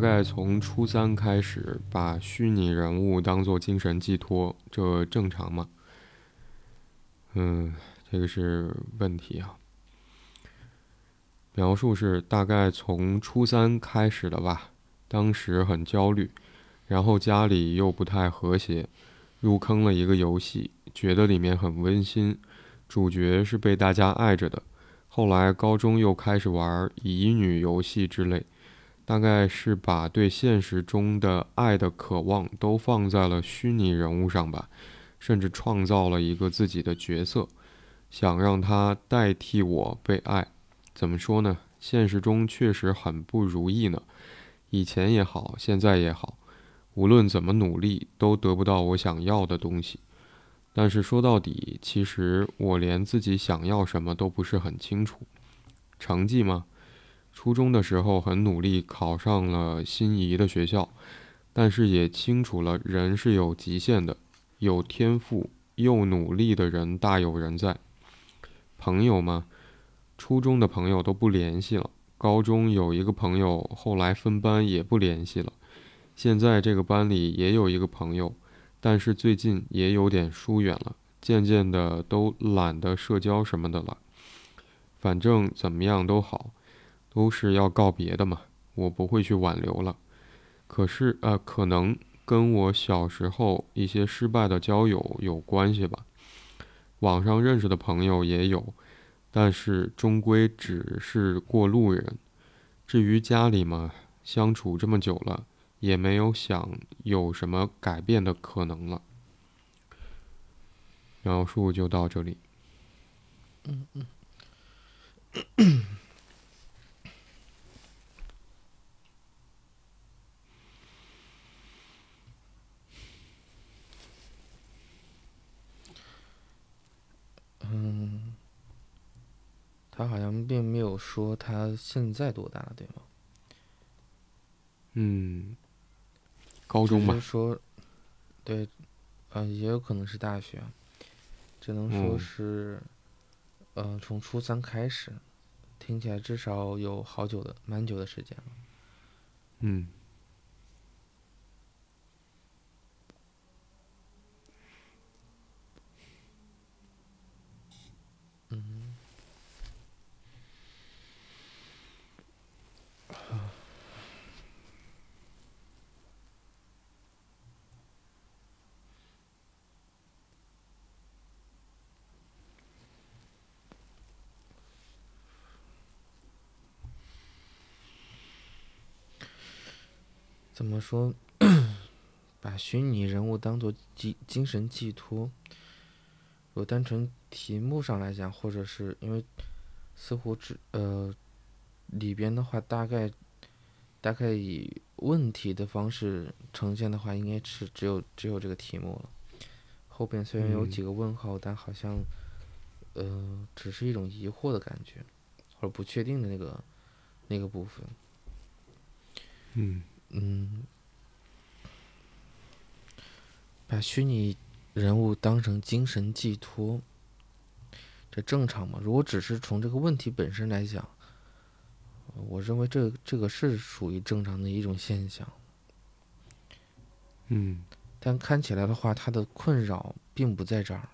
大概从初三开始把虚拟人物当做精神寄托，这正常吗？嗯，这个是问题啊。描述是大概从初三开始的吧，当时很焦虑，然后家里又不太和谐，入坑了一个游戏，觉得里面很温馨，主角是被大家爱着的。后来高中又开始玩乙女游戏之类，大概是把对现实中的爱的渴望都放在了虚拟人物上吧，甚至创造了一个自己的角色，想让他代替我被爱。怎么说呢？现实中确实很不如意呢。以前也好，现在也好，无论怎么努力，都得不到我想要的东西。但是说到底，其实我连自己想要什么都不是很清楚。成绩吗？初中的时候很努力，考上了心仪的学校，但是也清楚了人是有极限的。有天赋又努力的人大有人在。朋友吗？初中的朋友都不联系了，高中有一个朋友，后来分班也不联系了。现在这个班里也有一个朋友，但是最近也有点疏远了，渐渐的都懒得社交什么的了。反正怎么样都好，都是要告别的嘛，我不会去挽留了。可是呃，可能跟我小时候一些失败的交友有关系吧。网上认识的朋友也有。但是终归只是过路人。至于家里嘛，相处这么久了，也没有想有什么改变的可能了。描述就到这里。嗯。他好像并没有说他现在多大了，对吗？嗯，高中吧。说，对，呃，也有可能是大学，只能说是，呃，从初三开始，听起来至少有好久的，蛮久的时间了。嗯。怎么说？把虚拟人物当做精精神寄托，如果单纯题目上来讲，或者是因为似乎只呃里边的话，大概大概以问题的方式呈现的话，应该是只有只有这个题目了。后边虽然有几个问号，但好像呃只是一种疑惑的感觉，或者不确定的那个那个部分。嗯。嗯，把虚拟人物当成精神寄托，这正常吗？如果只是从这个问题本身来讲，我认为这这个是属于正常的一种现象。嗯，但看起来的话，他的困扰并不在这儿。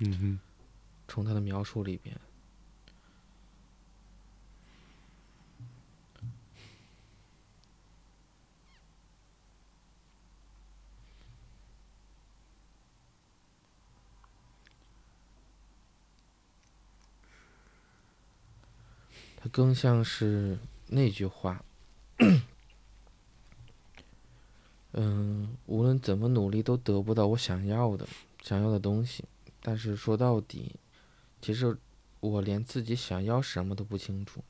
嗯哼，从他的描述里边。它更像是那句话，嗯，无论怎么努力都得不到我想要的、想要的东西。但是说到底，其实我连自己想要什么都不清楚。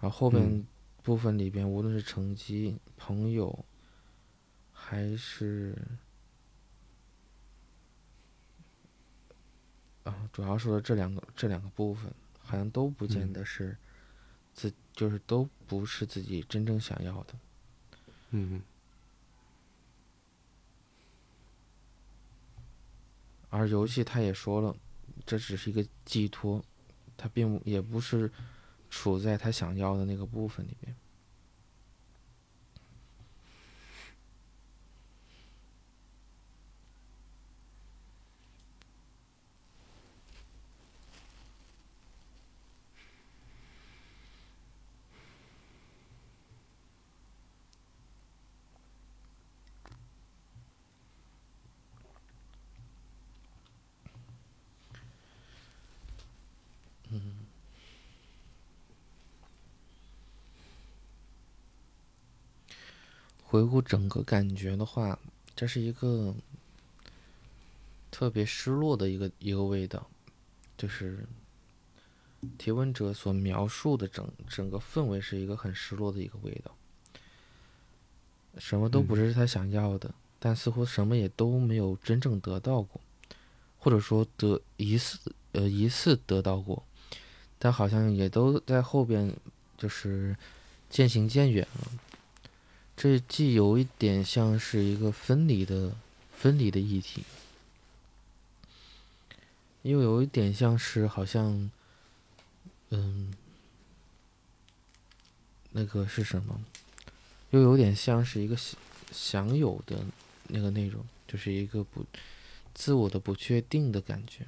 而后面部分里边，无论是成绩、朋友，还是啊，主要说的这两个这两个部分。好像都不见得是自，就是都不是自己真正想要的。嗯。而游戏他也说了，这只是一个寄托，他并也不是处在他想要的那个部分里面。回顾整个感觉的话，这是一个特别失落的一个一个味道，就是提问者所描述的整整个氛围是一个很失落的一个味道，什么都不是他想要的，但似乎什么也都没有真正得到过，或者说得疑似呃疑似得到过，但好像也都在后边就是渐行渐远了。这既有一点像是一个分离的分离的议题，又有一点像是好像，嗯，那个是什么？又有点像是一个享享有的那个内容，就是一个不自我的不确定的感觉。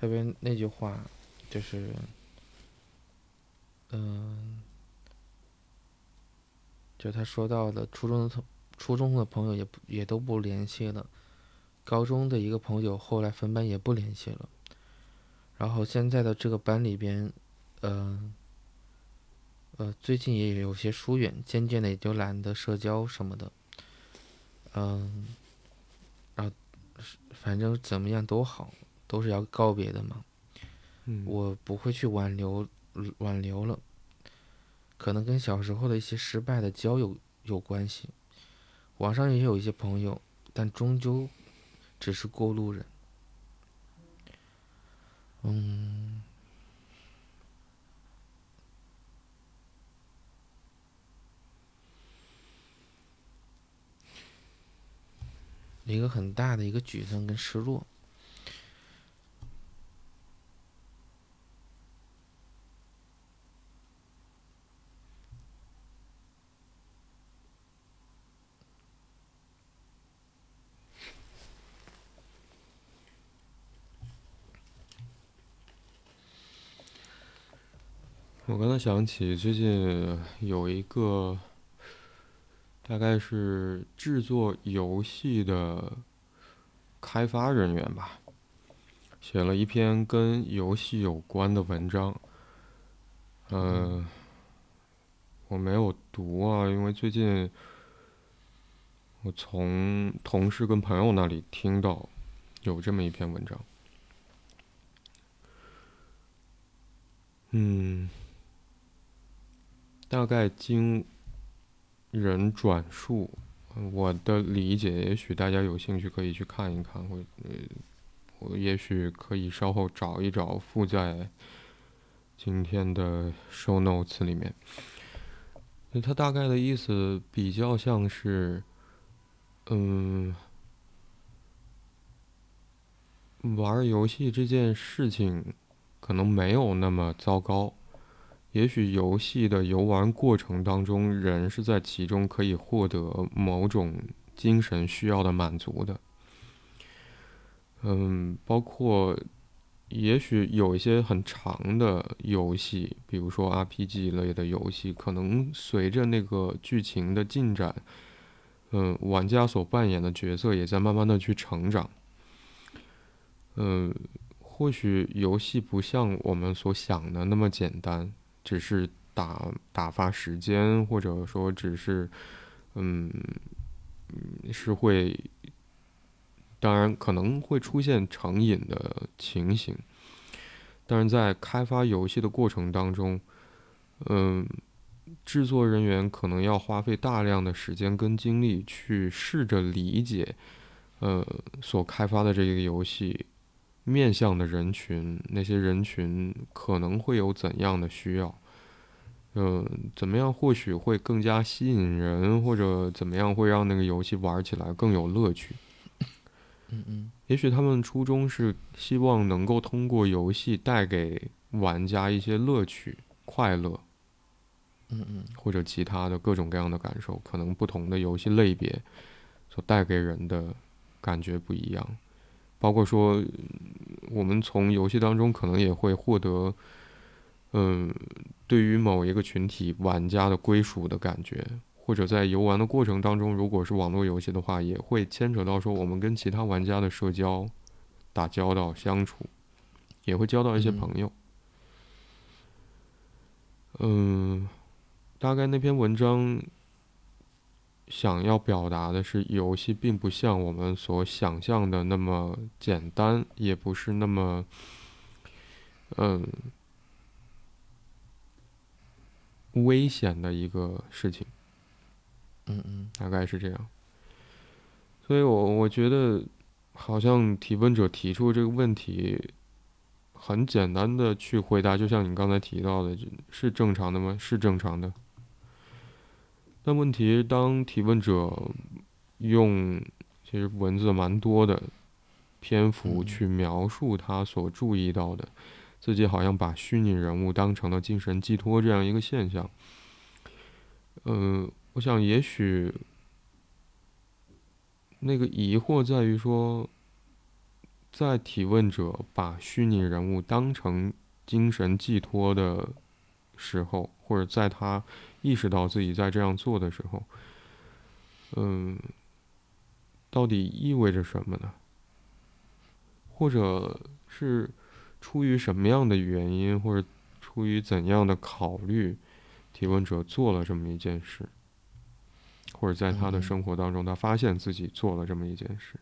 这边那句话就是，嗯，就他说到的，初中的同初中的朋友也不也都不联系了，高中的一个朋友后来分班也不联系了，然后现在的这个班里边，嗯，呃，最近也有些疏远，渐渐的也就懒得社交什么的，嗯，然后反正怎么样都好。都是要告别的嘛，我不会去挽留，挽留了，可能跟小时候的一些失败的交友有关系。网上也有一些朋友，但终究只是过路人。嗯，一个很大的一个沮丧跟失落。我刚才想起最近有一个，大概是制作游戏的开发人员吧，写了一篇跟游戏有关的文章。嗯，我没有读啊，因为最近我从同事跟朋友那里听到有这么一篇文章。嗯。大概经人转述，我的理解，也许大家有兴趣可以去看一看，或呃，我也许可以稍后找一找附在今天的 show notes 里面。他大概的意思比较像是，嗯，玩游戏这件事情可能没有那么糟糕。也许游戏的游玩过程当中，人是在其中可以获得某种精神需要的满足的。嗯，包括也许有一些很长的游戏，比如说 RPG 类的游戏，可能随着那个剧情的进展，嗯，玩家所扮演的角色也在慢慢的去成长。嗯，或许游戏不像我们所想的那么简单。只是打打发时间，或者说只是，嗯，是会，当然可能会出现成瘾的情形，但是在开发游戏的过程当中，嗯，制作人员可能要花费大量的时间跟精力去试着理解，呃，所开发的这一个游戏。面向的人群，那些人群可能会有怎样的需要？嗯，怎么样或许会更加吸引人，或者怎么样会让那个游戏玩起来更有乐趣？嗯嗯。也许他们初衷是希望能够通过游戏带给玩家一些乐趣、快乐。嗯嗯。或者其他的各种各样的感受，可能不同的游戏类别所带给人的感觉不一样。包括说，我们从游戏当中可能也会获得，嗯，对于某一个群体玩家的归属的感觉，或者在游玩的过程当中，如果是网络游戏的话，也会牵扯到说我们跟其他玩家的社交、打交道、相处，也会交到一些朋友。嗯，大概那篇文章想要表达的是，游戏并不像我们所想象的那么简单，也不是那么，嗯。危险的一个事情，嗯嗯，大概是这样。所以我我觉得，好像提问者提出这个问题，很简单的去回答，就像你刚才提到的，是正常的吗？是正常的。但问题，当提问者用其实文字蛮多的篇幅去描述他所注意到的。自己好像把虚拟人物当成了精神寄托这样一个现象。嗯，我想也许那个疑惑在于说，在提问者把虚拟人物当成精神寄托的时候，或者在他意识到自己在这样做的时候，嗯，到底意味着什么呢？或者是？出于什么样的原因，或者出于怎样的考虑，提问者做了这么一件事，或者在他的生活当中，他发现自己做了这么一件事。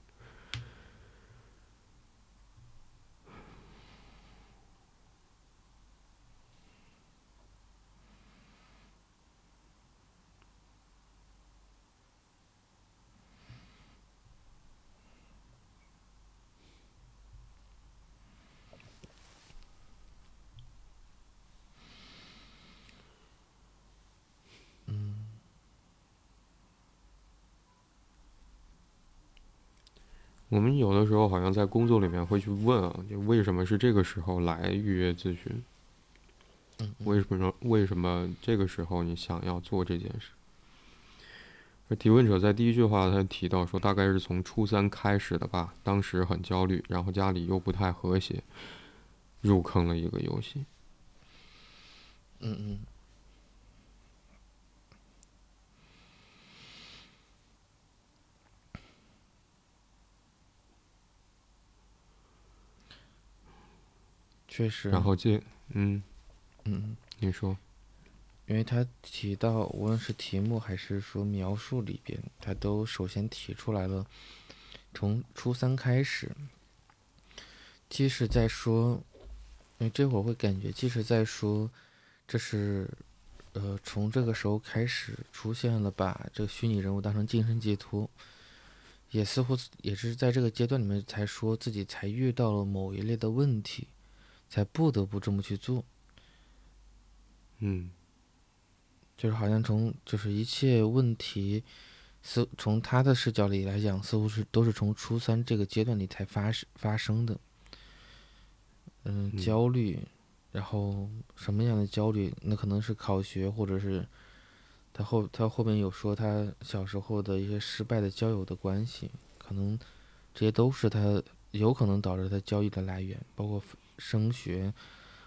我们有的时候好像在工作里面会去问啊，就为什么是这个时候来预约咨询？为什么为什么这个时候你想要做这件事？而提问者在第一句话他提到说，大概是从初三开始的吧，当时很焦虑，然后家里又不太和谐，入坑了一个游戏。嗯嗯。确实，然后这，嗯，嗯，你说，因为他提到，无论是题目还是说描述里边，他都首先提出来了，从初三开始，即使在说，因为这会儿会感觉，即使在说，这是，呃，从这个时候开始出现了把这个虚拟人物当成精神寄托，也似乎也是在这个阶段里面才说自己才遇到了某一类的问题。才不得不这么去做，嗯，就是好像从就是一切问题，似从他的视角里来讲，似乎是都是从初三这个阶段里才发生发生的。嗯，焦虑，然后什么样的焦虑？那可能是考学，或者是他后他后面有说他小时候的一些失败的交友的关系，可能这些都是他有可能导致他焦虑的来源，包括。升学，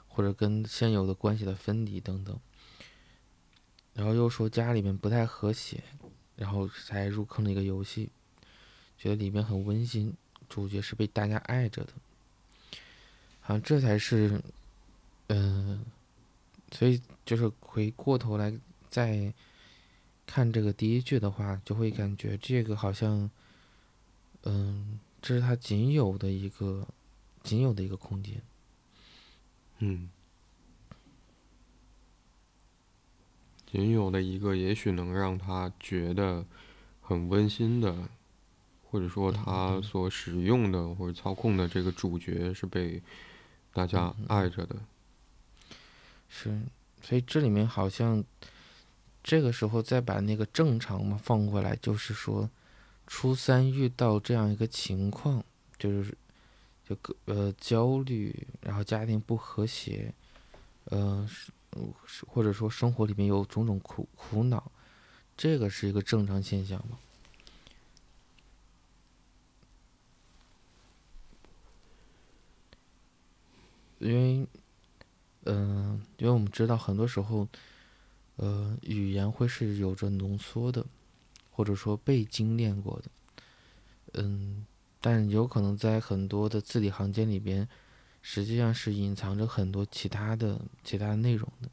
或者跟现有的关系的分离等等，然后又说家里面不太和谐，然后才入坑了一个游戏，觉得里面很温馨，主角是被大家爱着的，好像这才是，嗯，所以就是回过头来再看这个第一句的话，就会感觉这个好像，嗯，这是他仅有的一个仅有的一个空间。嗯，仅有的一个，也许能让他觉得很温馨的，或者说他所使用的或者操控的这个主角是被大家爱着的。是，所以这里面好像这个时候再把那个正常嘛放过来，就是说初三遇到这样一个情况，就是。就个呃焦虑，然后家庭不和谐，呃或者说生活里面有种种苦苦恼，这个是一个正常现象吗？因为，嗯，因为我们知道很多时候，呃，语言会是有着浓缩的，或者说被精炼过的，嗯，但有可能在很多的字里行间里边，实际上是隐藏着很多其他的其他的内容的。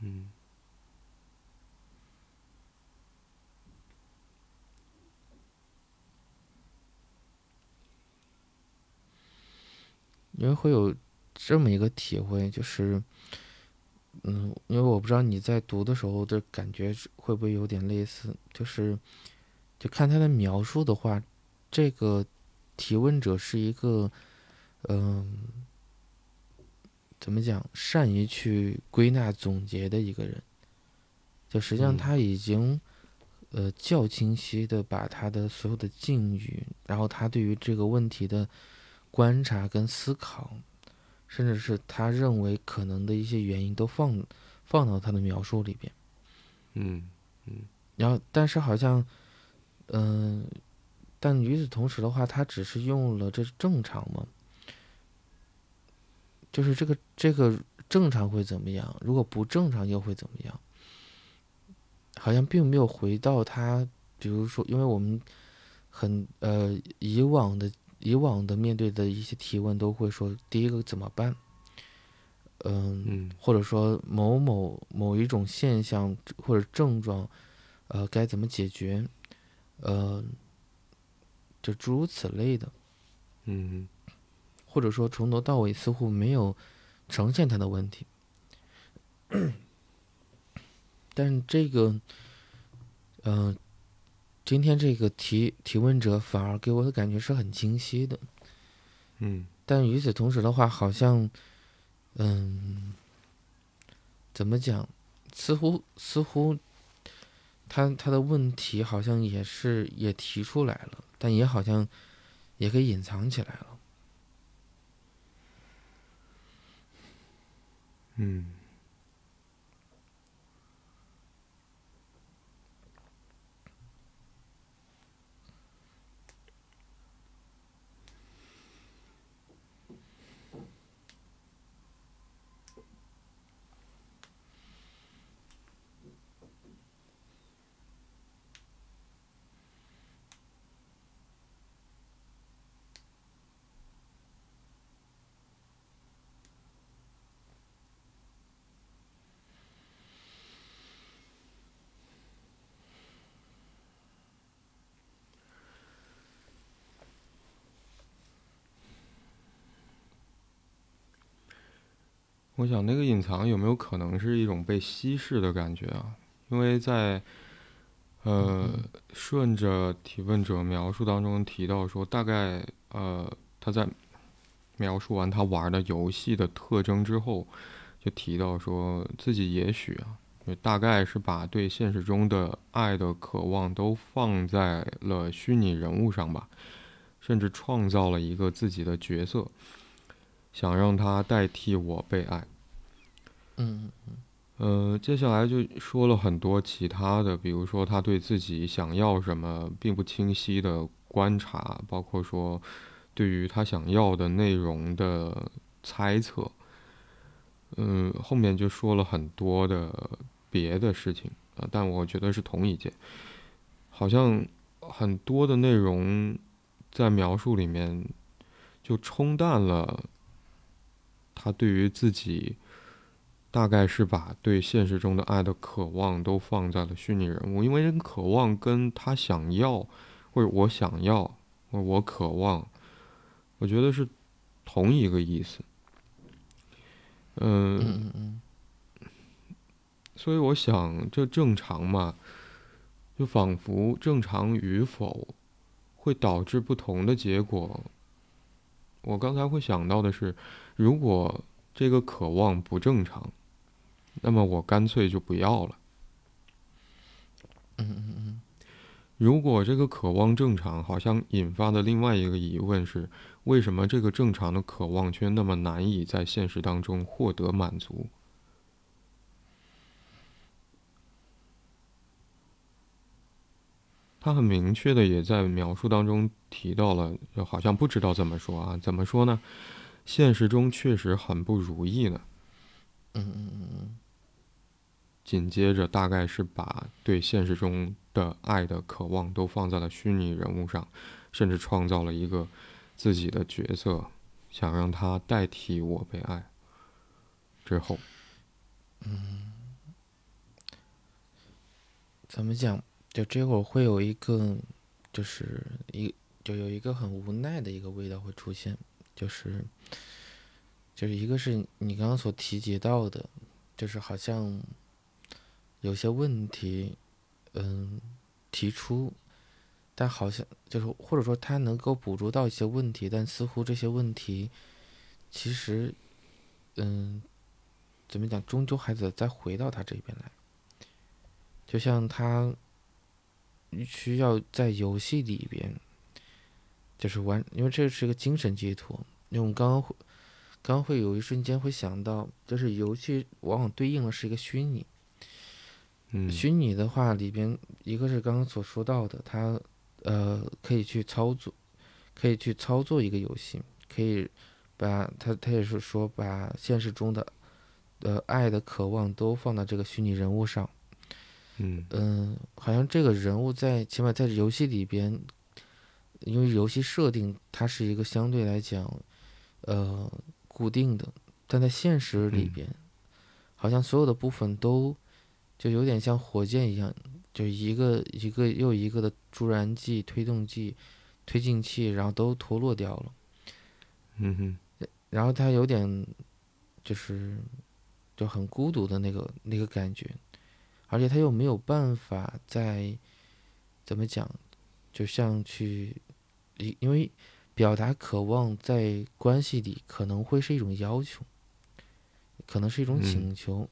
嗯。因为会有这么一个体会，就是，嗯，因为我不知道你在读的时候的感觉会不会有点类似，就是，就看他的描述的话，这个提问者是一个，嗯，怎么讲，善于去归纳总结的一个人，就实际上他已经，呃，较清晰的把他的所有的境遇，然后他对于这个问题的。观察跟思考，甚至是他认为可能的一些原因，都放放到他的描述里边。嗯嗯。然后，但是好像，嗯，但与此同时的话，他只是用了这正常吗？就是这个这个正常会怎么样？如果不正常又会怎么样？好像并没有回到他，比如说，因为我们很呃以往的。以往的面对的一些提问都会说：第一个怎么办？嗯，或者说某某某一种现象或者症状，呃，该怎么解决？呃，就诸如此类的。嗯，或者说从头到尾似乎没有呈现他的问题，但这个，嗯。今天这个提提问者反而给我的感觉是很清晰的，嗯，但与此同时的话，好像，嗯，怎么讲？似乎似乎，他他的问题好像也是也提出来了，但也好像也给隐藏起来了，嗯。我想，那个隐藏有没有可能是一种被稀释的感觉啊？因为在，呃，顺着提问者描述当中提到说，大概呃，他在描述完他玩的游戏的特征之后，就提到说自己也许啊，就大概是把对现实中的爱的渴望都放在了虚拟人物上吧，甚至创造了一个自己的角色。想让他代替我被爱。嗯嗯呃，接下来就说了很多其他的，比如说他对自己想要什么并不清晰的观察，包括说对于他想要的内容的猜测。嗯，后面就说了很多的别的事情啊，但我觉得是同一件，好像很多的内容在描述里面就冲淡了。他对于自己，大概是把对现实中的爱的渴望都放在了虚拟人物，因为人渴望跟他想要，或者我想要，或者我渴望，我觉得是同一个意思。嗯嗯嗯。所以我想，这正常嘛？就仿佛正常与否，会导致不同的结果。我刚才会想到的是。如果这个渴望不正常，那么我干脆就不要了。嗯嗯嗯。如果这个渴望正常，好像引发的另外一个疑问是：为什么这个正常的渴望却那么难以在现实当中获得满足？他很明确的也在描述当中提到了，就好像不知道怎么说啊？怎么说呢？现实中确实很不如意呢。嗯嗯嗯嗯。紧接着，大概是把对现实中的爱的渴望都放在了虚拟人物上，甚至创造了一个自己的角色，想让他代替我被爱。之后，嗯，怎么讲？就这会儿会有一个，就是一就有一个很无奈的一个味道会出现，就是就是一个是你刚刚所提及到的，就是好像。有些问题，嗯，提出，但好像就是或者说他能够捕捉到一些问题，但似乎这些问题，其实，嗯，怎么讲，终究还得再回到他这边来。就像他需要在游戏里边，就是玩，因为这是一个精神寄托。因为我们刚刚会，刚刚会有一瞬间会想到，就是游戏往往对应的是一个虚拟。嗯虚拟的话里边，一个是刚刚所说到的，它呃可以去操作，可以去操作一个游戏，可以把它，它也是说把现实中的呃爱的渴望都放到这个虚拟人物上。嗯嗯，好像这个人物在起码在游戏里边，因为游戏设定它是一个相对来讲呃固定的，但在现实里边，好像所有的部分都。就有点像火箭一样，就一个一个又一个的助燃剂、推动剂、推进器，然后都脱落掉了。嗯哼，然后他有点就是就很孤独的那个那个感觉，而且他又没有办法在怎么讲，就像去因因为表达渴望在关系里可能会是一种要求，可能是一种请求，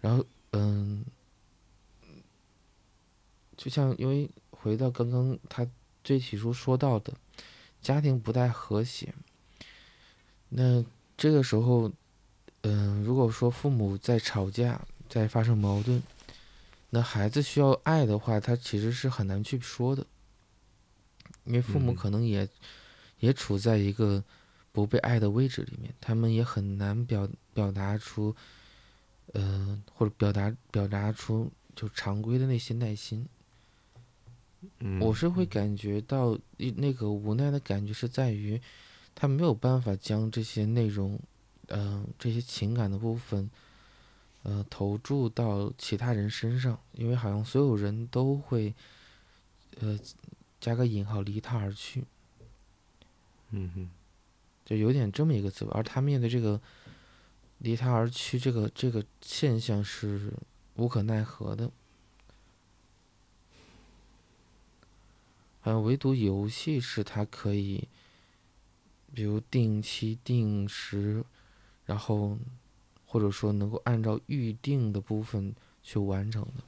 然后。嗯，就像因为回到刚刚他最起初说到的，家庭不太和谐。那这个时候，嗯，如果说父母在吵架，在发生矛盾，那孩子需要爱的话，他其实是很难去说的，因为父母可能也也处在一个不被爱的位置里面，他们也很难表表达出。嗯，或者表达表达出就常规的那些耐心，我是会感觉到那个无奈的感觉是在于，他没有办法将这些内容，嗯，这些情感的部分，呃，投注到其他人身上，因为好像所有人都会，呃，加个引号离他而去，嗯哼，就有点这么一个滋味，而他面对这个。离他而去，这个这个现象是无可奈何的。好像唯独游戏是他可以，比如定期定时，然后或者说能够按照预定的部分去完成的。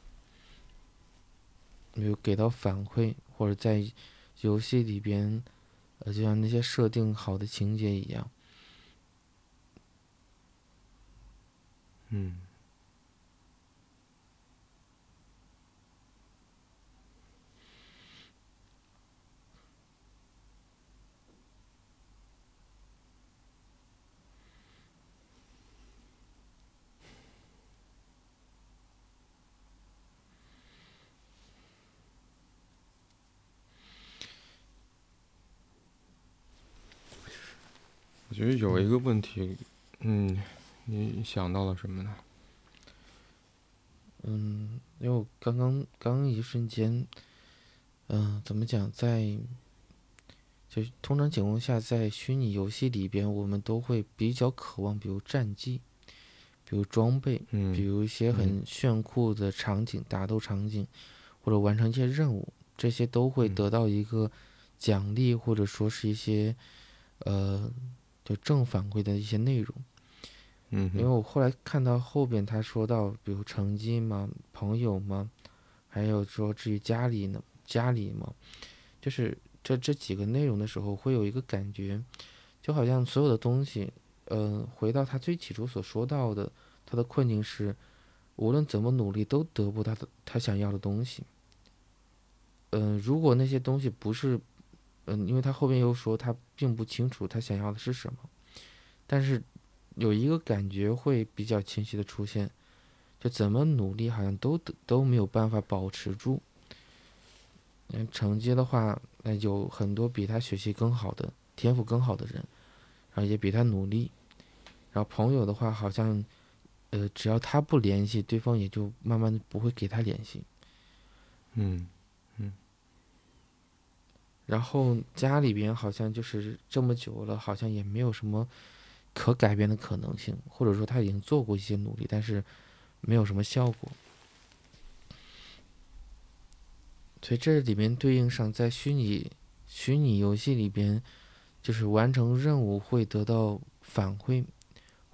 比如给到反馈，或者在游戏里边，呃，就像那些设定好的情节一样。嗯，我觉得有一个问题，嗯。你想到了什么呢？嗯，因为我刚刚刚一瞬间，嗯，怎么讲，在就通常情况下，在虚拟游戏里边，我们都会比较渴望，比如战绩，比如装备，比如一些很炫酷的场景、打斗场景，或者完成一些任务，这些都会得到一个奖励，或者说是一些呃，就正反馈的一些内容。嗯，因为我后来看到后边他说到，比如成绩嘛、朋友嘛，还有说至于家里呢、家里嘛，就是这这几个内容的时候，会有一个感觉，就好像所有的东西，嗯，回到他最起初所说到的，他的困境是，无论怎么努力都得不到他他想要的东西。嗯，如果那些东西不是，嗯，因为他后边又说他并不清楚他想要的是什么。但是有一个感觉会比较清晰的出现，就怎么努力好像都都没有办法保持住。嗯，成绩的话，那有很多比他学习更好的、天赋更好的人，然后也比他努力。然后朋友的话，好像，呃，只要他不联系，对方也就慢慢的不会给他联系。嗯。然后家里边好像就是这么久了，好像也没有什么可改变的可能性，或者说他已经做过一些努力，但是没有什么效果。所以这里面对应上，在虚拟虚拟游戏里边，就是完成任务会得到反馈。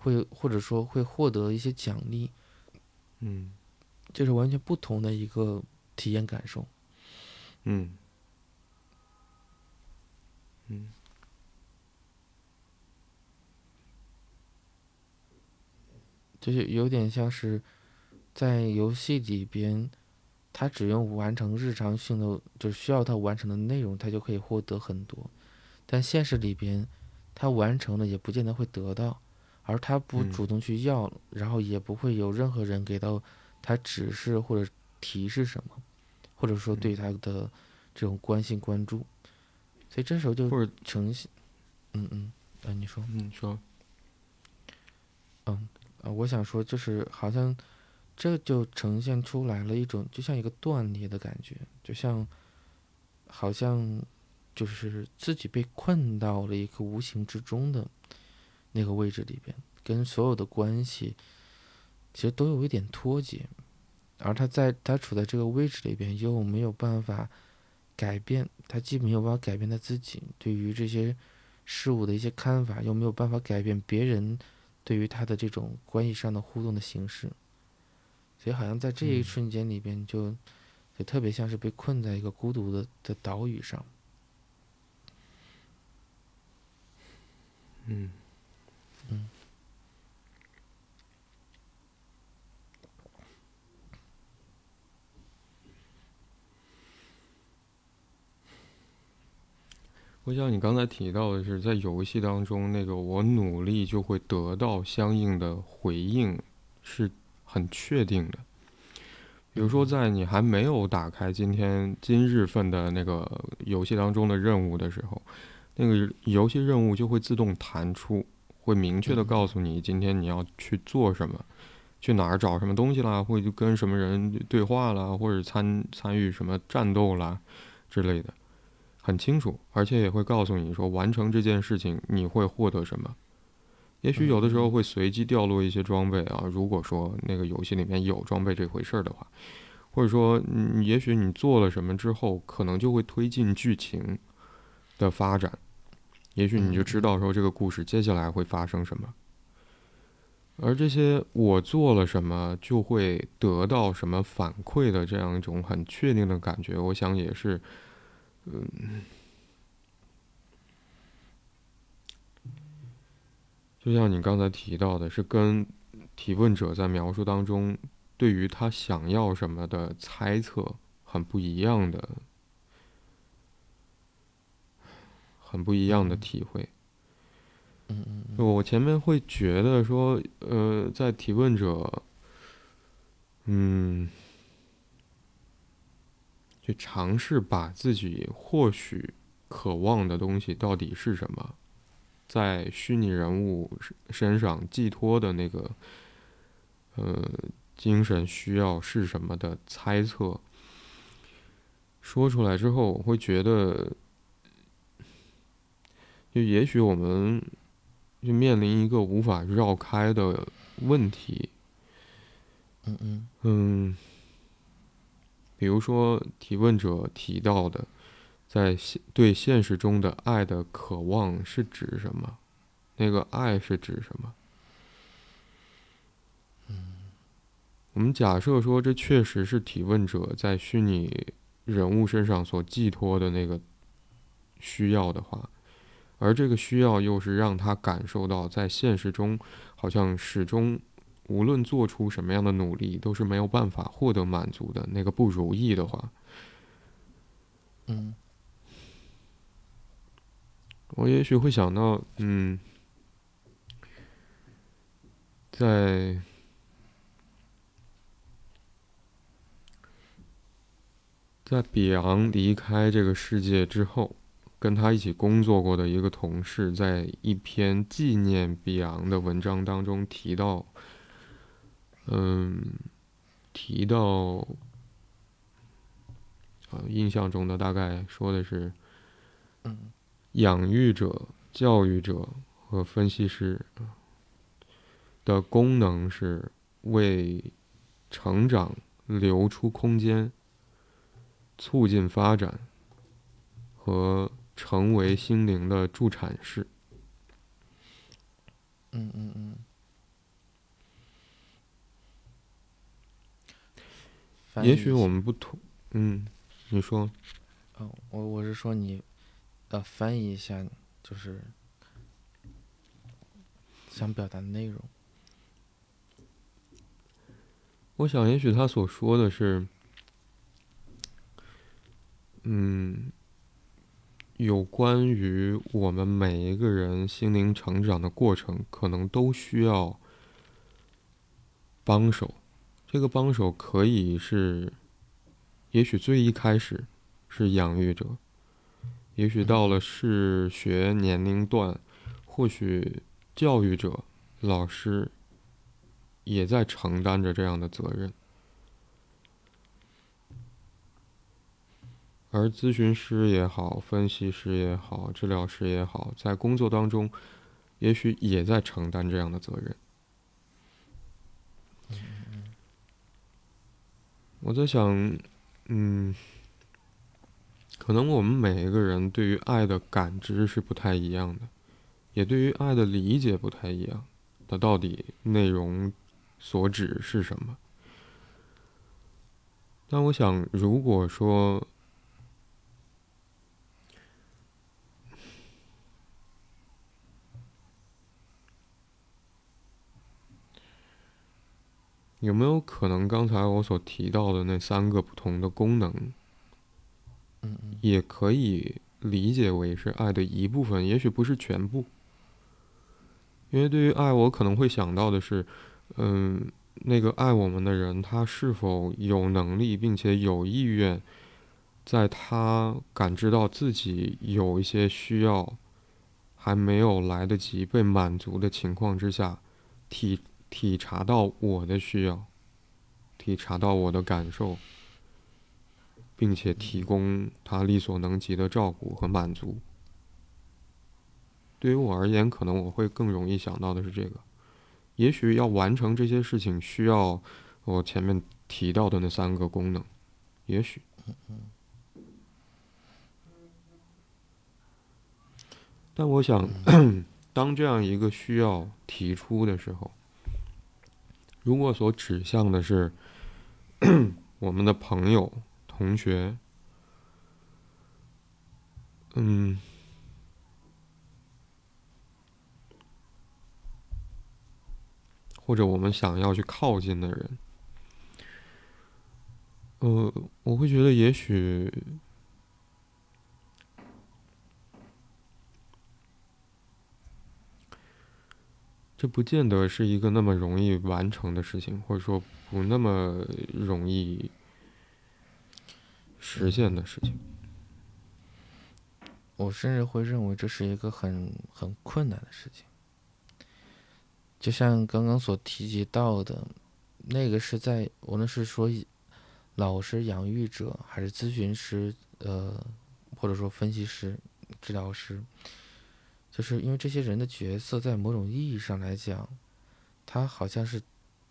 会或者说会获得一些奖励，嗯，就是完全不同的一个体验感受，嗯，嗯，就是有点像是在游戏里边，他只用完成日常性的，就是需要他完成的内容，他就可以获得很多，但现实里边，他完成了也不见得会得到。而他不主动去要，然后也不会有任何人给到他指示或者提示什么，或者说对他的这种关心关注，所以这时候就呈现，嗯嗯，啊，你说，你说，嗯啊，我想说就是好像这就呈现出来了一种就像一个断裂的感觉，就像好像就是自己被困到了一个无形之中的。那个位置里边，跟所有的关系其实都有一点脱节，而他在他处在这个位置里边，又没有办法改变，他既没有办法改变他自己对于这些事物的一些看法，又没有办法改变别人对于他的这种关系上的互动的形式，所以好像在这一瞬间里边，就就特别像是被困在一个孤独的的岛屿上，嗯。嗯，我想你刚才提到的是，在游戏当中，那个我努力就会得到相应的回应，是很确定的。比如说，在你还没有打开今天今日份的那个游戏当中的任务的时候，那个游戏任务就会自动弹出。会明确的告诉你今天你要去做什么，去哪儿找什么东西啦，会跟什么人对话啦，或者参参与什么战斗啦之类的，很清楚，而且也会告诉你说完成这件事情你会获得什么。也许有的时候会随机掉落一些装备啊，如果说那个游戏里面有装备这回事儿的话，或者说也许你做了什么之后，可能就会推进剧情的发展。也许你就知道说这个故事接下来会发生什么，而这些我做了什么就会得到什么反馈的这样一种很确定的感觉，我想也是，嗯，就像你刚才提到的，是跟提问者在描述当中对于他想要什么的猜测很不一样的。很不一样的体会。嗯嗯，我前面会觉得说，呃，在提问者，嗯，去尝试把自己或许渴望的东西到底是什么，在虚拟人物身上寄托的那个，呃，精神需要是什么的猜测，说出来之后，我会觉得。就也许我们就面临一个无法绕开的问题。嗯嗯嗯，比如说提问者提到的，在现对现实中的爱的渴望是指什么？那个爱是指什么？嗯，我们假设说这确实是提问者在虚拟人物身上所寄托的那个需要的话。而这个需要又是让他感受到，在现实中好像始终无论做出什么样的努力都是没有办法获得满足的那个不如意的话，嗯，我也许会想到，嗯，在在比昂离开这个世界之后，跟他一起工作过的一个同事，在一篇纪念比昂的文章当中提到，嗯，提到，啊，印象中的大概说的是，嗯养育者、教育者和分析师的功能是为成长留出空间。促进发展和成为心灵的助产士。嗯嗯嗯。翻译也许我们不同，嗯，你说，哦，我我是说你，呃，翻译一下，就是想表达的内容。我想也许他所说的是，嗯，有关于我们每一个人心灵成长的过程，可能都需要帮手。这个帮手可以是，也许最一开始是养育者，也许到了是学年龄段，或许教育者、老师也在承担着这样的责任。而咨询师也好，分析师也好，治疗师也好，在工作当中，也许也在承担这样的责任。我在想，嗯，可能我们每一个人对于爱的感知是不太一样的，也对于爱的理解不太一样。它到底内容所指是什么？但我想，如果说，有没有可能刚才我所提到的那三个不同的功能，嗯嗯也可以理解为是爱的一部分，也许不是全部。因为对于爱，我可能会想到的是，嗯，那个爱我们的人，他是否有能力并且有意愿，在他感知到自己有一些需要还没有来得及被满足的情况之下，体体察到我的需要，体察到我的感受，并且提供他力所能及的照顾和满足。对于我而言，可能我会更容易想到的是这个。也许要完成这些事情，需要我前面提到的那三个功能。也许，但我想，当这样一个需要提出的时候，如果所指向的是 我们的朋友、同学，嗯，或者我们想要去靠近的人，呃，我会觉得也许，这不见得是一个那么容易完成的事情，或者说不那么容易实现的事情。我甚至会认为这是一个很很困难的事情。就像刚刚所提及到的，那个是在无论是说老师、养育者，还是咨询师，呃，或者说分析师、治疗师，就是因为这些人的角色，在某种意义上来讲，他好像是，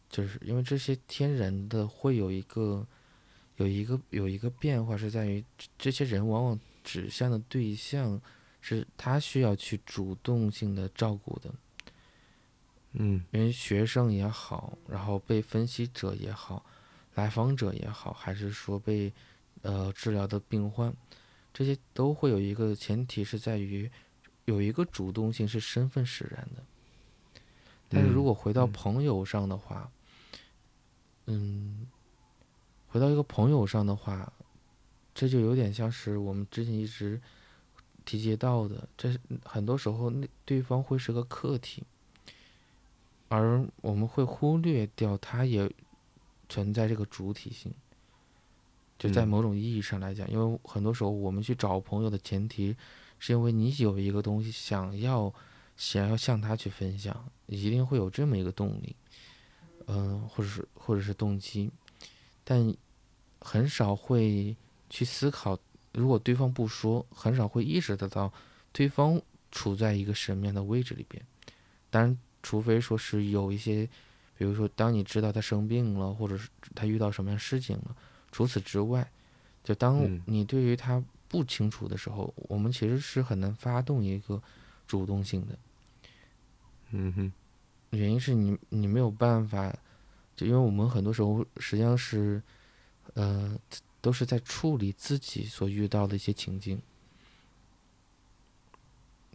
就是因为这些天然的会有一个，有一个有一个变化，是在于这这些人往往指向的对象是他需要去主动性的照顾的。嗯因为学生也好，然后被分析者也好，来访者也好，还是说被呃治疗的病患，这些都会有一个前提是在于有一个主动性是身份使然的。但是如果回到嗯朋友上的话，嗯，回到一个朋友上的话，这就有点像是我们之前一直提及到的，这是很多时候那对方会是个客体。而我们会忽略掉他也存在这个主体性。就在嗯某种意义上来讲，因为很多时候我们去找朋友的前提，是因为你有一个东西想要想要向他去分享，一定会有这么一个动力，嗯、或者是或者是动机，但很少会去思考，如果对方不说，很少会意识得到对方处在一个什么样的位置里边。当然，除非说是有一些，比如说当你知道他生病了，或者是他遇到什么样的事情了。除此之外，就当嗯你对于他不清楚的时候，我们其实是很难发动一个主动性的。嗯哼，原因是你你没有办法，就因为我们很多时候实际上是，呃，都是在处理自己所遇到的一些情境。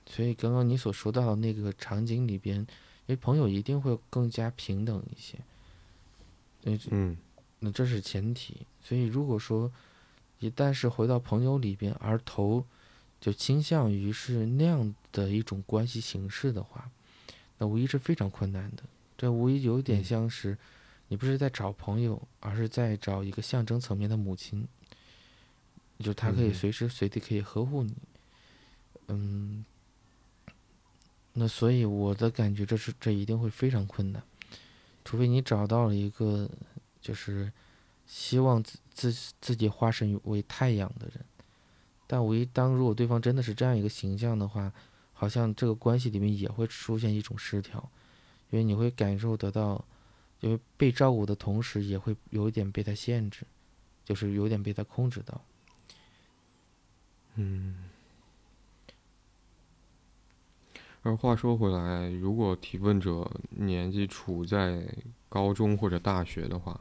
所以刚刚你所说到的那个场景里边，因为朋友一定会更加平等一些。对，嗯那这是前提。所以如果说一旦是回到朋友里边，而头就倾向于是那样的一种关系形式的话，那无疑是非常困难的。这无疑有点嗯像是你不是在找朋友，而是在找一个象征层面的母亲，就是她可以嗯随时随地可以呵护你。嗯，那所以我的感觉，这是这一定会非常困难，除非你找到了一个就是希望自自自己化身为太阳的人。但无疑，当如果对方真的是这样一个形象的话，好像这个关系里面也会出现一种失调，因为你会感受得到，因为被照顾的同时，也会有一点被他限制，就是有点被他控制到。嗯。而话说回来，如果提问者年纪处在高中或者大学的话，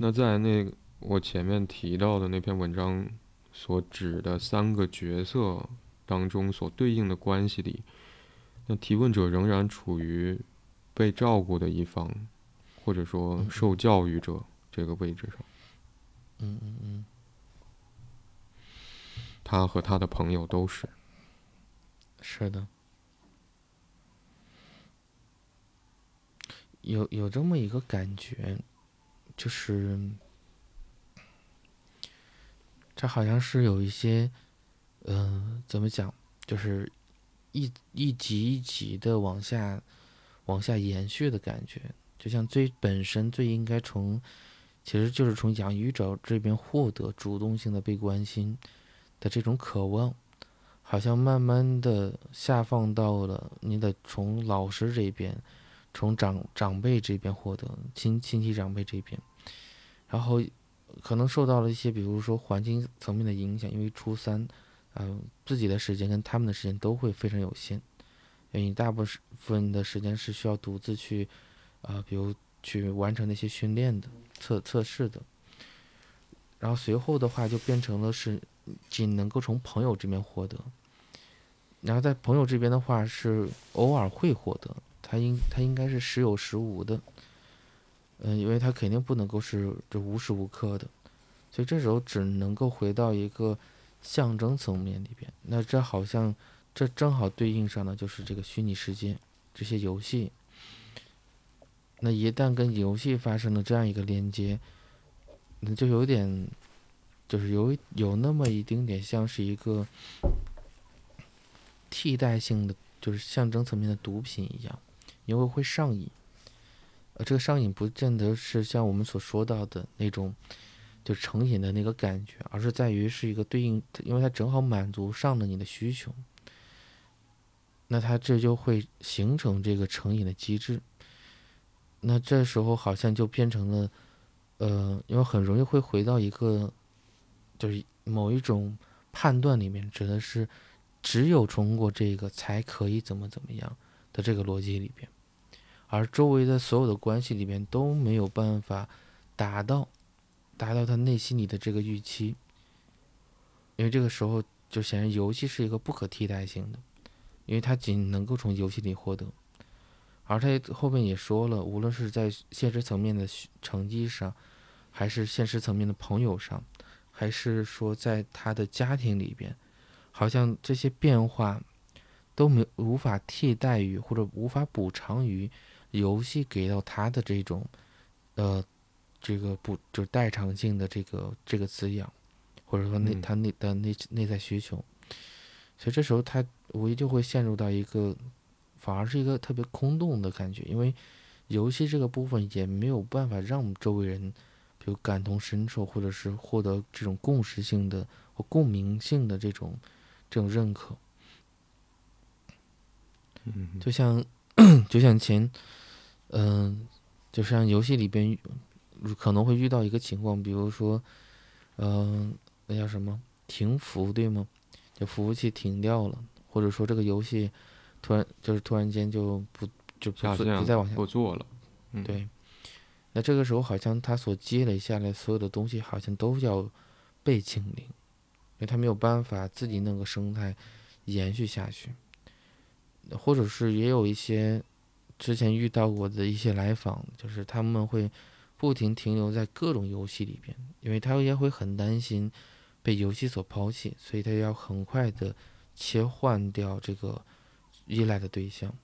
那在那我前面提到的那篇文章所指的三个角色当中所对应的关系里，那提问者仍然处于被照顾的一方，或者说受教育者这个位置上。嗯嗯嗯，他和他的朋友都是。是的，有有这么一个感觉，就是这好像是有一些，嗯、怎么讲，就是一一级一级的往下往下延续的感觉，就像最本身最应该从，其实就是从养育者这边获得主动性的被关心的这种渴望。好像慢慢的下放到了你得从老师这边，从长长辈这边获得亲亲戚长辈这边，然后可能受到了一些比如说环境层面的影响，因为初三，嗯、自己的时间跟他们的时间都会非常有限，因为你大部分的时间是需要独自去，啊、比如去完成那些训练的测测试的，然后随后的话就变成了是仅能够从朋友这边获得。然后在朋友这边的话是偶尔会获得，他应他应该是时有时无的，嗯、因为他肯定不能够是这无时无刻的，所以这时候只能够回到一个象征层面里边。那这好像这正好对应上的就是这个虚拟世界这些游戏。那一旦跟游戏发生了这样一个连接，那就有点，就是有有那么一丁点像是一个。替代性的，就是象征层面的毒品一样，因为会上瘾。呃，这个上瘾不见得是像我们所说到的那种，就成瘾的那个感觉，而是在于是一个对应，因为它正好满足上了你的需求，那它这就会形成这个成瘾的机制。那这时候好像就变成了，呃，因为很容易会回到一个，就是某一种判断里面，指的是。只有通过这个才可以怎么怎么样的这个逻辑里边，而周围的所有的关系里边都没有办法达到达到他内心里的这个预期，因为这个时候就显然游戏是一个不可替代性的，因为他仅能够从游戏里获得，而他后面也说了，无论是在现实层面的成绩上，还是现实层面的朋友上，还是说在他的家庭里边。好像这些变化都没无法替代于或者无法补偿于游戏给到他的这种，呃，这个不就是代偿性的这个这个滋养，或者说内嗯。他内的内内在需求，所以这时候他无疑就会陷入到一个，反而是一个特别空洞的感觉，因为游戏这个部分也没有办法让周围人，比如感同身受，或者是获得这种共识性的或共鸣性的这种这种认可。嗯。就像 就像前，嗯、就像游戏里边可能会遇到一个情况，比如说，嗯、那叫什么停服对吗？就服务器停掉了，或者说这个游戏突然就是突然间就不就不再往下不做了。嗯，对，那这个时候好像他所积累下来所有的东西，好像都要被清零，因为他没有办法自己那个生态延续下去，或者是也有一些之前遇到过的一些来访，就是他们会不停停留在各种游戏里边，因为他也会很担心被游戏所抛弃，所以他要很快的切换掉这个依赖的对象。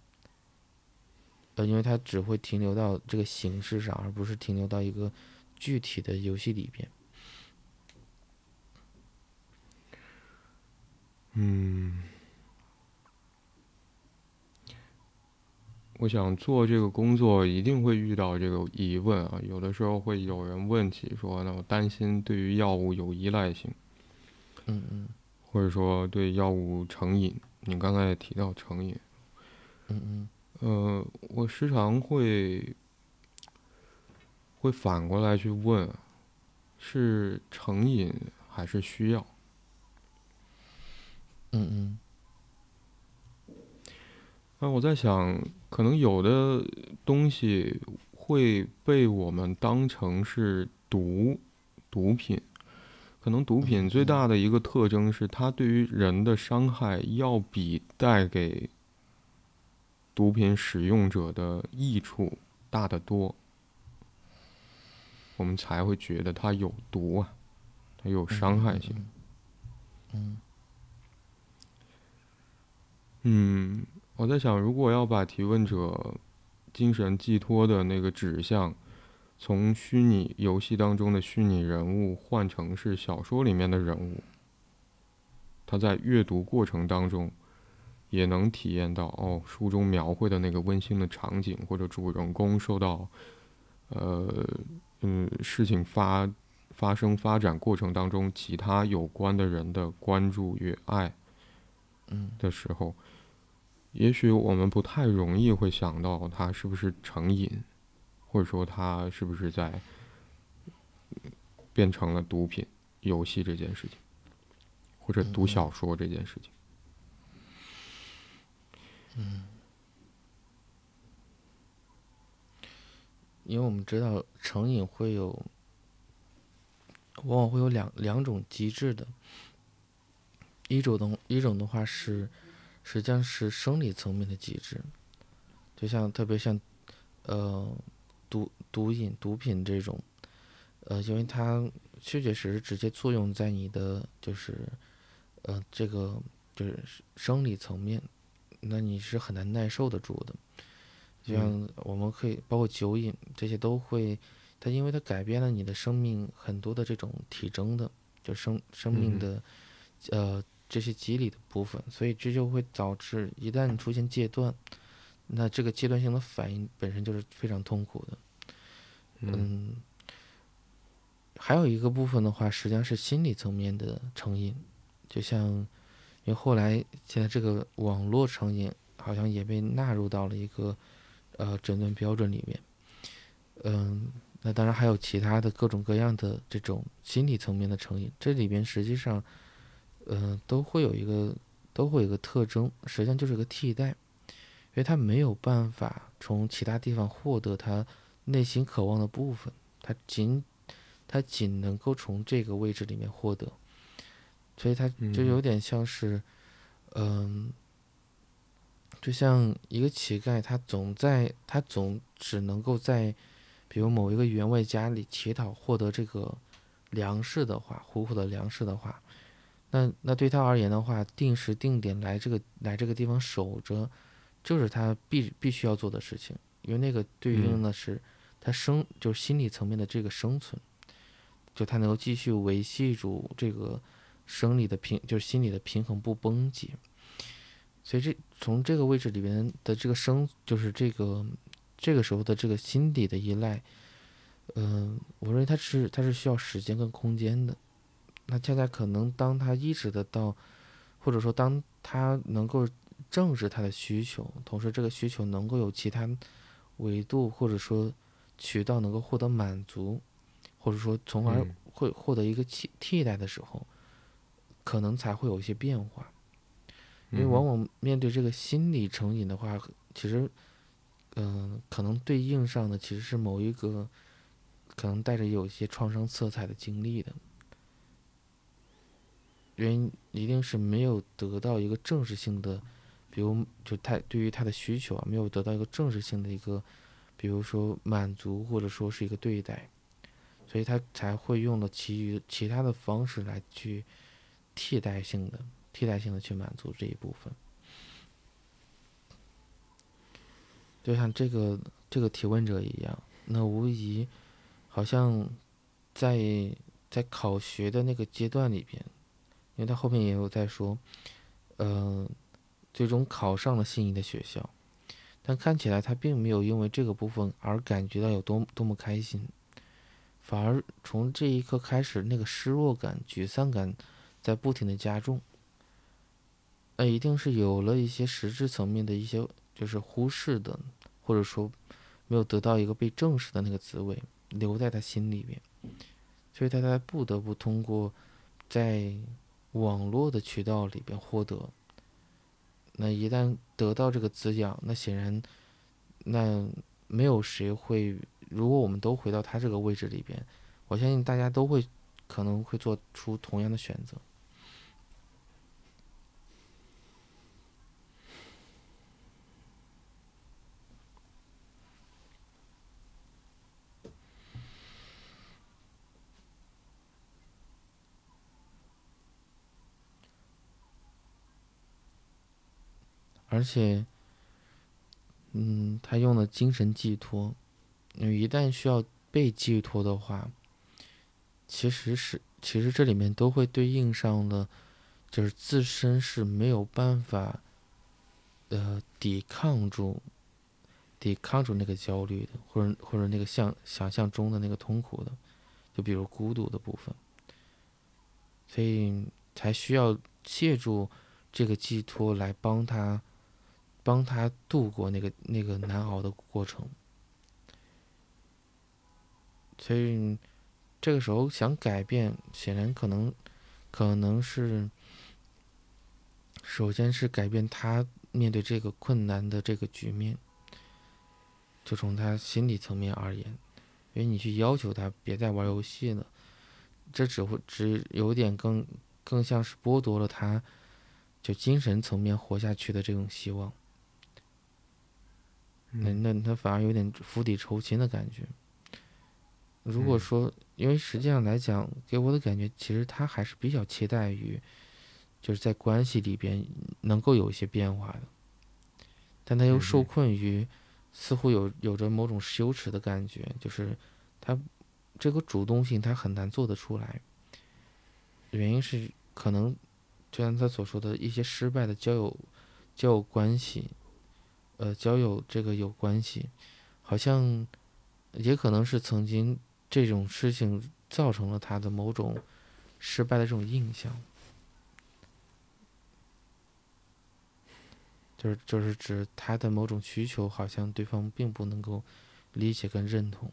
呃，因为它只会停留到这个形式上，而不是停留到一个具体的游戏里边。嗯，我想做这个工作一定会遇到这个疑问啊，有的时候会有人问起说，那我担心对于药物有依赖性，嗯嗯或者说对药物成瘾。你刚才也提到成瘾，嗯嗯呃，我时常会会反过来去问，是成瘾还是需要？嗯嗯那我在想，可能有的东西会被我们当成是毒毒品，可能毒品最大的一个特征是它对于人的伤害要比带给毒品使用者的益处大得多，我们才会觉得它有毒啊，它有伤害性。嗯。嗯，我在想，如果要把提问者精神寄托的那个指向，从虚拟游戏当中的虚拟人物换成是小说里面的人物，他在阅读过程当中也能体验到哦，书中描绘的那个温馨的场景，或者主人公受到呃嗯事情发发生发展过程当中其他有关的人的关注与爱。嗯的时候，也许我们不太容易会想到他是不是成瘾，或者说他是不是在变成了毒品、游戏这件事情，或者读小说这件事情。嗯因为我们知道成瘾会有，往往会有两两种机制的。一种的一种的话是，实际上是生理层面的机制，就像特别像，呃，毒毒瘾、毒品这种，呃，因为它确确实实直接作用在你的就是，呃，这个就是生理层面，那你是很难耐受得住的。就像我们可以包括酒瘾这些都会，它因为它改变了你的生命很多的这种体征的，就生生命的，呃这些机理的部分，所以这就会导致一旦出现戒断，那这个阶段性的反应本身就是非常痛苦的。嗯，还有一个部分的话，实际上是心理层面的成瘾，就像因为后来现在这个网络成瘾好像也被纳入到了一个呃诊断标准里面。嗯，那当然还有其他的各种各样的这种心理层面的成瘾，这里边实际上，呃，都会有一个都会有一个特征，实际上就是个替代，因为他没有办法从其他地方获得他内心渴望的部分，他仅他仅能够从这个位置里面获得，所以他就有点像是，嗯、就像一个乞丐，他总在他总只能够在，比如某一个员外家里乞讨获得这个粮食的话，糊口的粮食的话，那那对他而言的话，定时定点来这个来这个地方守着，就是他必必须要做的事情。因为那个对应的是他生，就是心理层面的这个生存，就他能够继续维系住这个生理的平，就是心理的平衡不崩解。所以这从这个位置里边的这个生，就是这个这个时候的这个心理的依赖，嗯，我认为他是他是需要时间跟空间的。那恰恰可能当他意识得到，或者说当他能够正视他的需求，同时这个需求能够有其他维度或者说渠道能够获得满足，或者说从而会获得一个替替代的时候，可能才会有一些变化。因为往往面对这个心理成瘾的话，其实，嗯，可能对应上的其实是某一个可能带着有一些创伤色彩的经历的。原因一定是没有得到一个正式性的，比如就他对于他的需求啊，没有得到一个正式性的一个，比如说满足或者说是一个对待，所以他才会用了其余其他的方式来去替代性的、替代性的去满足这一部分。就像这个这个提问者一样，那无疑好像在在考学的那个阶段里边。因为他后面也有在说，嗯，最终考上了心仪的学校，但看起来他并没有因为这个部分而感觉到有多多么开心，反而从这一刻开始，那个失落感、沮丧感在不停的加重。那一定是有了一些实质层面的一些就是忽视的，或者说没有得到一个被正视的那个滋味留在他心里边，所以他才不得不通过在。网络的渠道里边获得，那一旦得到这个滋养，那显然，那没有谁会。如果我们都回到他这个位置里边，我相信大家都会可能会做出同样的选择。而且，嗯，他用了精神寄托，因为一旦需要被寄托的话，其实是其实这里面都会对应上了，就是自身是没有办法，呃，抵抗住，抵抗住那个焦虑的，或者或者那个想想象中的那个痛苦的，就比如孤独的部分，所以才需要借助这个寄托来帮他。帮他度过那个那个难熬的过程，所以这个时候想改变，显然可能可能是首先是改变他面对这个困难的这个局面，就从他心理层面而言，因为你去要求他别再玩游戏了，这只会只有点更更像是剥夺了他就精神层面活下去的这种希望。那那他反而有点釜底抽薪的感觉。如果说，因为实际上来讲，给我的感觉，其实他还是比较期待于，就是在关系里边能够有一些变化的，但他又受困于，似乎有有着某种羞耻的感觉，就是他这个主动性他很难做得出来。原因是可能，就像他所说的一些失败的交友交友关系。呃，交友这个有关系，好像也可能是曾经这种事情造成了他的某种失败的这种印象，就是就是指他的某种需求，好像对方并不能够理解跟认同。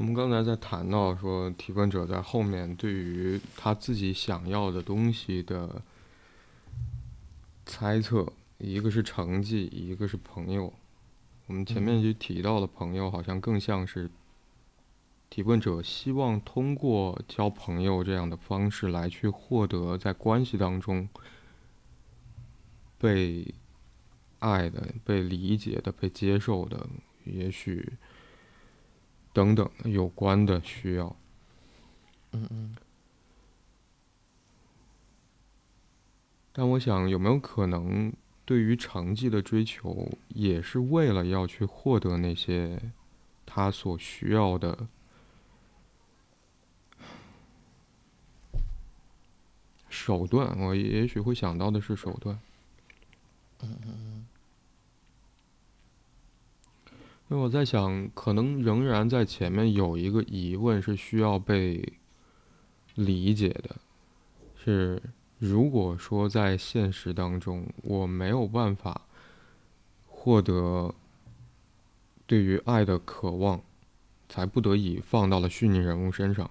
我们刚才在谈到说，提问者在后面对于他自己想要的东西的猜测，一个是成绩，一个是朋友。我们前面就提到的朋友，好像更像是提问者希望通过交朋友这样的方式来去获得在关系当中被爱的、被理解的、被接受的，也许等等有关的需要。嗯嗯。但我想，有没有可能，对于成绩的追求，也是为了要去获得那些他所需要的手段？我也许会想到的是手段。嗯嗯嗯。因为我在想，可能仍然在前面有一个疑问是需要被理解的，是。如果说在现实当中我没有办法获得对于爱的渴望，才不得已放到了虚拟人物身上，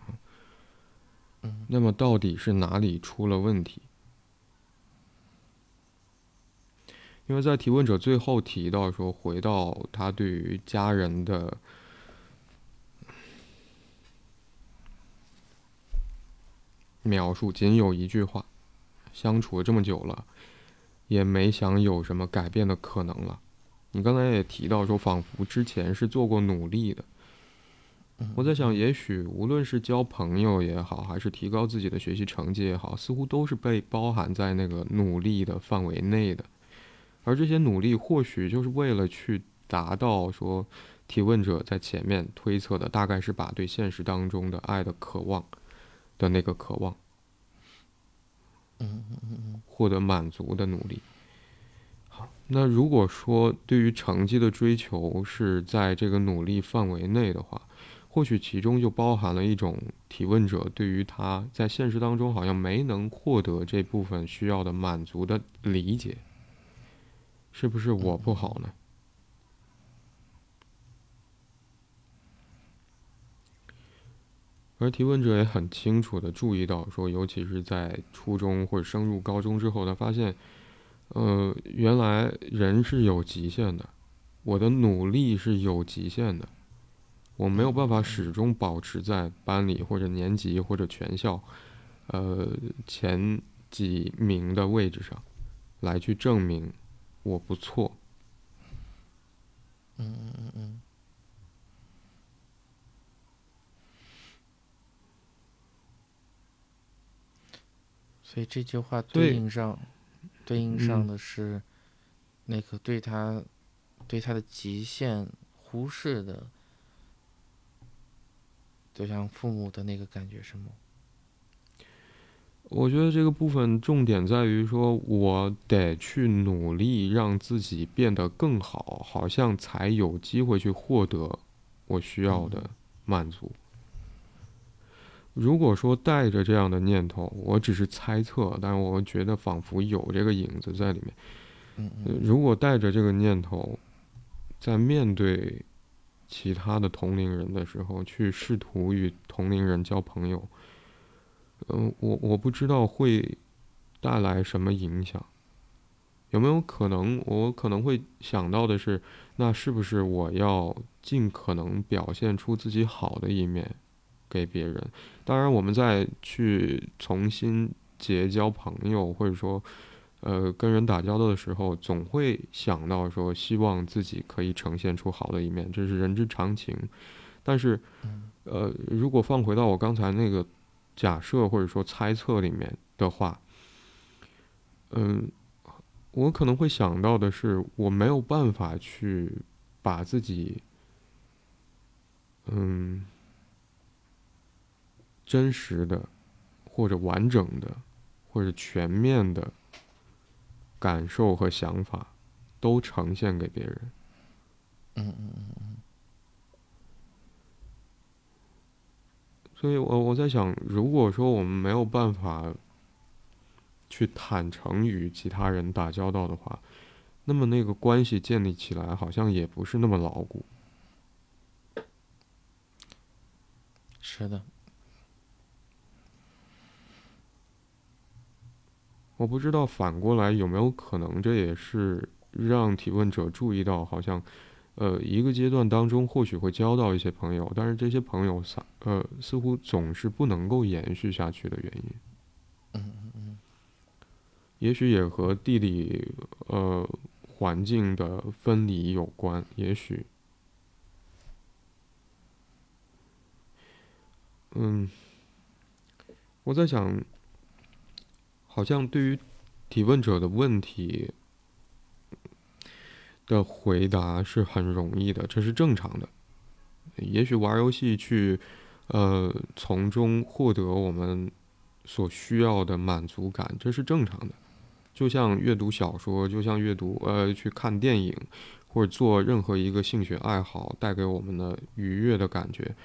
那么到底是哪里出了问题？因为在提问者最后提到说，回到他对于家人的描述，仅有一句话。相处了这么久了，也没想有什么改变的可能了。你刚才也提到说，仿佛之前是做过努力的。我在想，也许无论是交朋友也好，还是提高自己的学习成绩也好，似乎都是被包含在那个努力的范围内的。而这些努力，或许就是为了去达到说，提问者在前面推测的，大概是把对现实当中的爱的渴望的那个渴望。嗯嗯嗯嗯，获得满足的努力。好，那如果说对于成绩的追求是在这个努力范围内的话，或许其中就包含了一种提问者对于他在现实当中好像没能获得这部分需要的满足的理解。是不是我不好呢？而提问者也很清楚的注意到，说，尤其是在初中或者升入高中之后，他发现，呃，原来人是有极限的，我的努力是有极限的，我没有办法始终保持在班里或者年级或者全校，呃，前几名的位置上，来去证明我不错。嗯嗯嗯嗯。所以这句话对应上，对应上的是那个对他对他的极限忽视的，就像父母的那个感觉是吗？我觉得这个部分重点在于说，我得去努力让自己变得更好，好像才有机会去获得我需要的满足。如果说带着这样的念头，我只是猜测，但是我觉得仿佛有这个影子在里面。嗯如果带着这个念头，在面对其他的同龄人的时候，去试图与同龄人交朋友，嗯，我我不知道会带来什么影响。有没有可能，我可能会想到的是，那是不是我要尽可能表现出自己好的一面？给别人，当然，我们在去重新结交朋友，或者说，呃，跟人打交道的时候，总会想到说，希望自己可以呈现出好的一面，这是人之常情。但是，呃，如果放回到我刚才那个假设或者说猜测里面的话，嗯，我可能会想到的是，我没有办法去把自己，嗯。真实的，或者完整的，或者全面的感受和想法，都呈现给别人。嗯嗯嗯所以我我在想，如果说我们没有办法去坦诚与其他人打交道的话，那么那个关系建立起来好像也不是那么牢固。是的。我不知道反过来有没有可能，这也是让提问者注意到，好像，呃，一个阶段当中或许会交到一些朋友，但是这些朋友似呃似乎总是不能够延续下去的原因。嗯嗯嗯。也许也和地理呃环境的分离有关，也许，嗯，我在想，好像对于提问者的问题的回答是很容易的，这是正常的。也许玩游戏去，呃，从中获得我们所需要的满足感，这是正常的。就像阅读小说，就像阅读呃去看电影，或者做任何一个兴趣爱好带给我们的愉悦的感觉，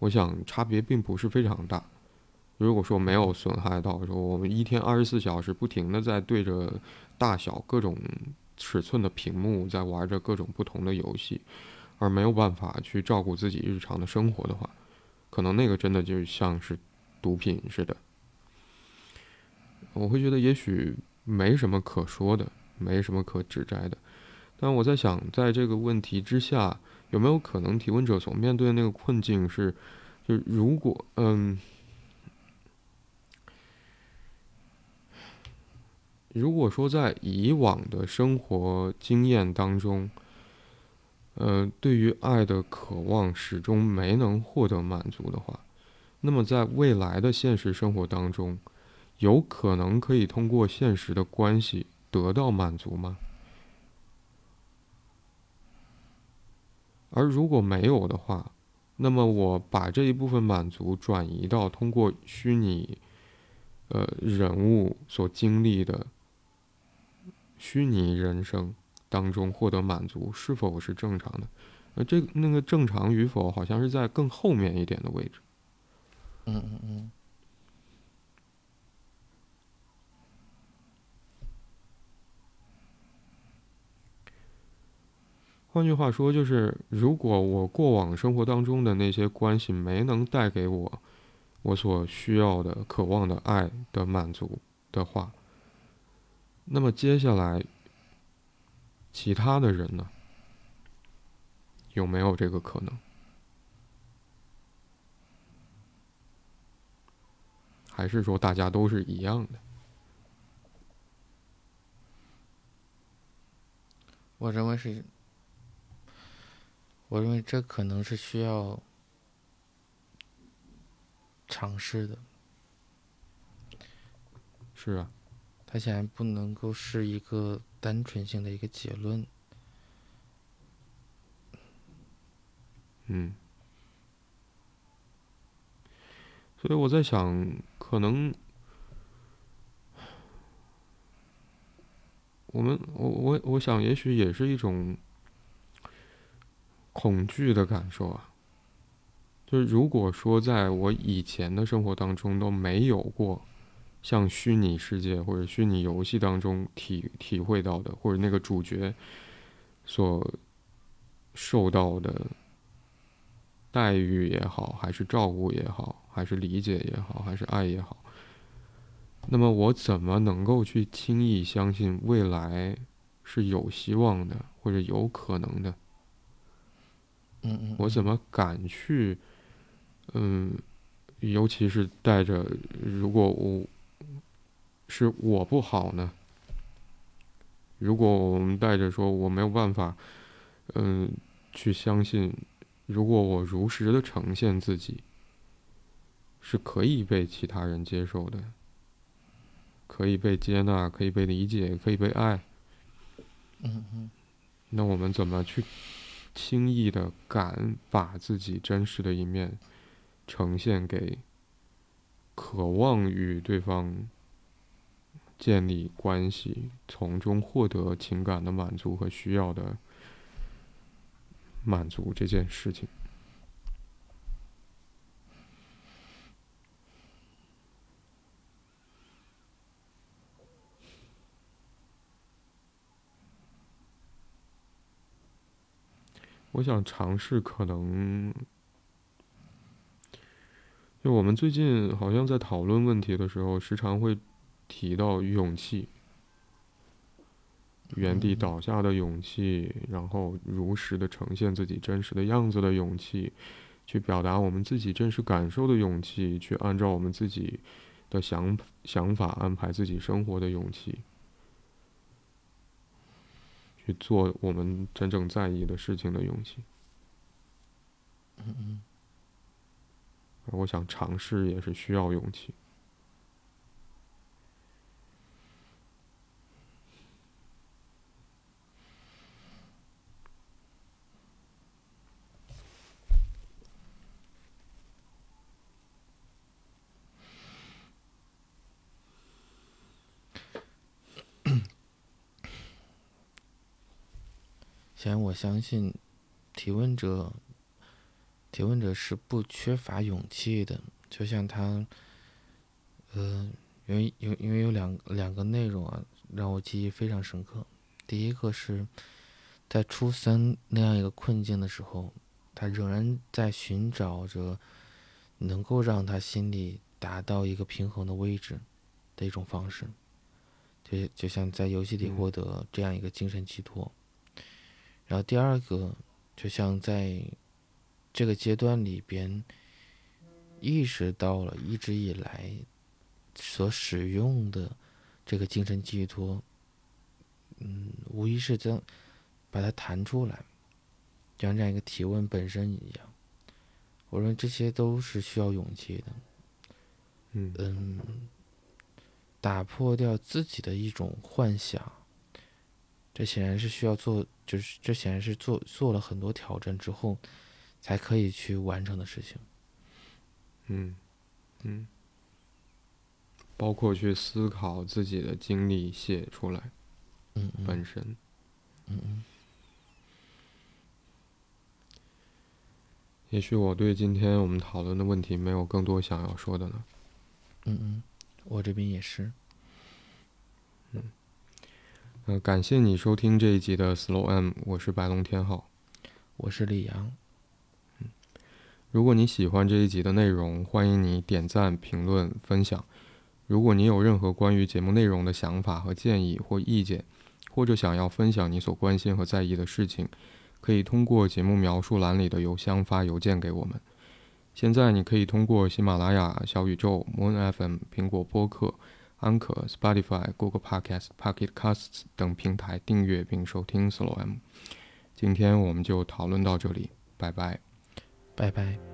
我想差别并不是非常大。如果说没有损害到说我们一天二十四小时不停的在对着大小各种尺寸的屏幕在玩着各种不同的游戏，而没有办法去照顾自己日常的生活的话，可能那个真的就像是毒品似的。我会觉得也许。没什么可说的，没什么可指摘的。但我在想，在这个问题之下，有没有可能提问者所面对的那个困境是，就如果，嗯，如果说在以往的生活经验当中，呃，对于爱的渴望始终没能获得满足的话，那么在未来的现实生活当中，有可能可以通过现实的关系得到满足吗？而如果没有的话，那么我把这一部分满足转移到通过虚拟，呃人物所经历的虚拟人生当中获得满足，是否是正常的？呃，这那个正常与否，好像是在更后面一点的位置。嗯嗯嗯。换句话说，就是如果我过往生活当中的那些关系没能带给我我所需要的、渴望的爱的满足的话，那么接下来其他的人呢，有没有这个可能？还是说大家都是一样的？我认为是。我认为这可能是需要尝试的。是啊，它显然不能够是一个单纯性的一个结论。嗯，所以我在想，可能我们，我我我想，也许也是一种。恐惧的感受啊，就是如果说在我以前的生活当中都没有过像虚拟世界或者虚拟游戏当中体体会到的，或者那个主角所受到的待遇也好，还是照顾也好，还是理解也好，还是爱也好，那么我怎么能够去轻易相信未来是有希望的，或者有可能的？嗯嗯，我怎么敢去？嗯，尤其是带着，如果我是我不好呢？如果我们带着说我没有办法，嗯，去相信，如果我如实的呈现自己，是可以被其他人接受的，可以被接纳，可以被理解，可以被爱。嗯嗯，那我们怎么去？轻易的敢把自己真实的一面呈现给渴望与对方建立关系、从中获得情感的满足和需要的满足这件事情。我想尝试，可能就我们最近好像在讨论问题的时候，时常会提到勇气，原地倒下的勇气，然后如实的呈现自己真实的样子的勇气，去表达我们自己真实感受的勇气，去按照我们自己的想想法安排自己生活的勇气，去做我们真正在意的事情的勇气。嗯嗯。我想尝试也是需要勇气。先，我相信提问者，提问者是不缺乏勇气的。就像他，呃，因为有因为有两两个内容啊，让我记忆非常深刻。第一个是在初三那样一个困境的时候，他仍然在寻找着能够让他心里达到一个平衡的位置的一种方式，就就像在游戏里获得这样一个精神寄托。然后第二个，就像在这个阶段里边，意识到了一直以来所使用的这个精神寄托，嗯，无疑是将把它弹出来，就像这样一个提问本身一样。我认为这些都是需要勇气的。嗯嗯，打破掉自己的一种幻想。这显然是需要做，就是这显然是做做了很多挑战之后，才可以去完成的事情。嗯，嗯，包括去思考自己的经历写出来，嗯，本身，嗯嗯。也许我对今天我们讨论的问题没有更多想要说的呢。嗯嗯，我这边也是。嗯。呃，感谢你收听这一集的 Slow M，我是白龙天浩，我是李阳。嗯，如果你喜欢这一集的内容，欢迎你点赞、评论、分享。如果你有任何关于节目内容的想法和建议或意见，或者想要分享你所关心和在意的事情，可以通过节目描述栏里的邮箱发邮件给我们。现在你可以通过喜马拉雅、小宇宙、Moon FM、苹果播客。安可、Spotify、Google Podcast、Pocket Casts 等平台订阅并收听 Slow M。今天我们就讨论到这里，拜拜，拜拜。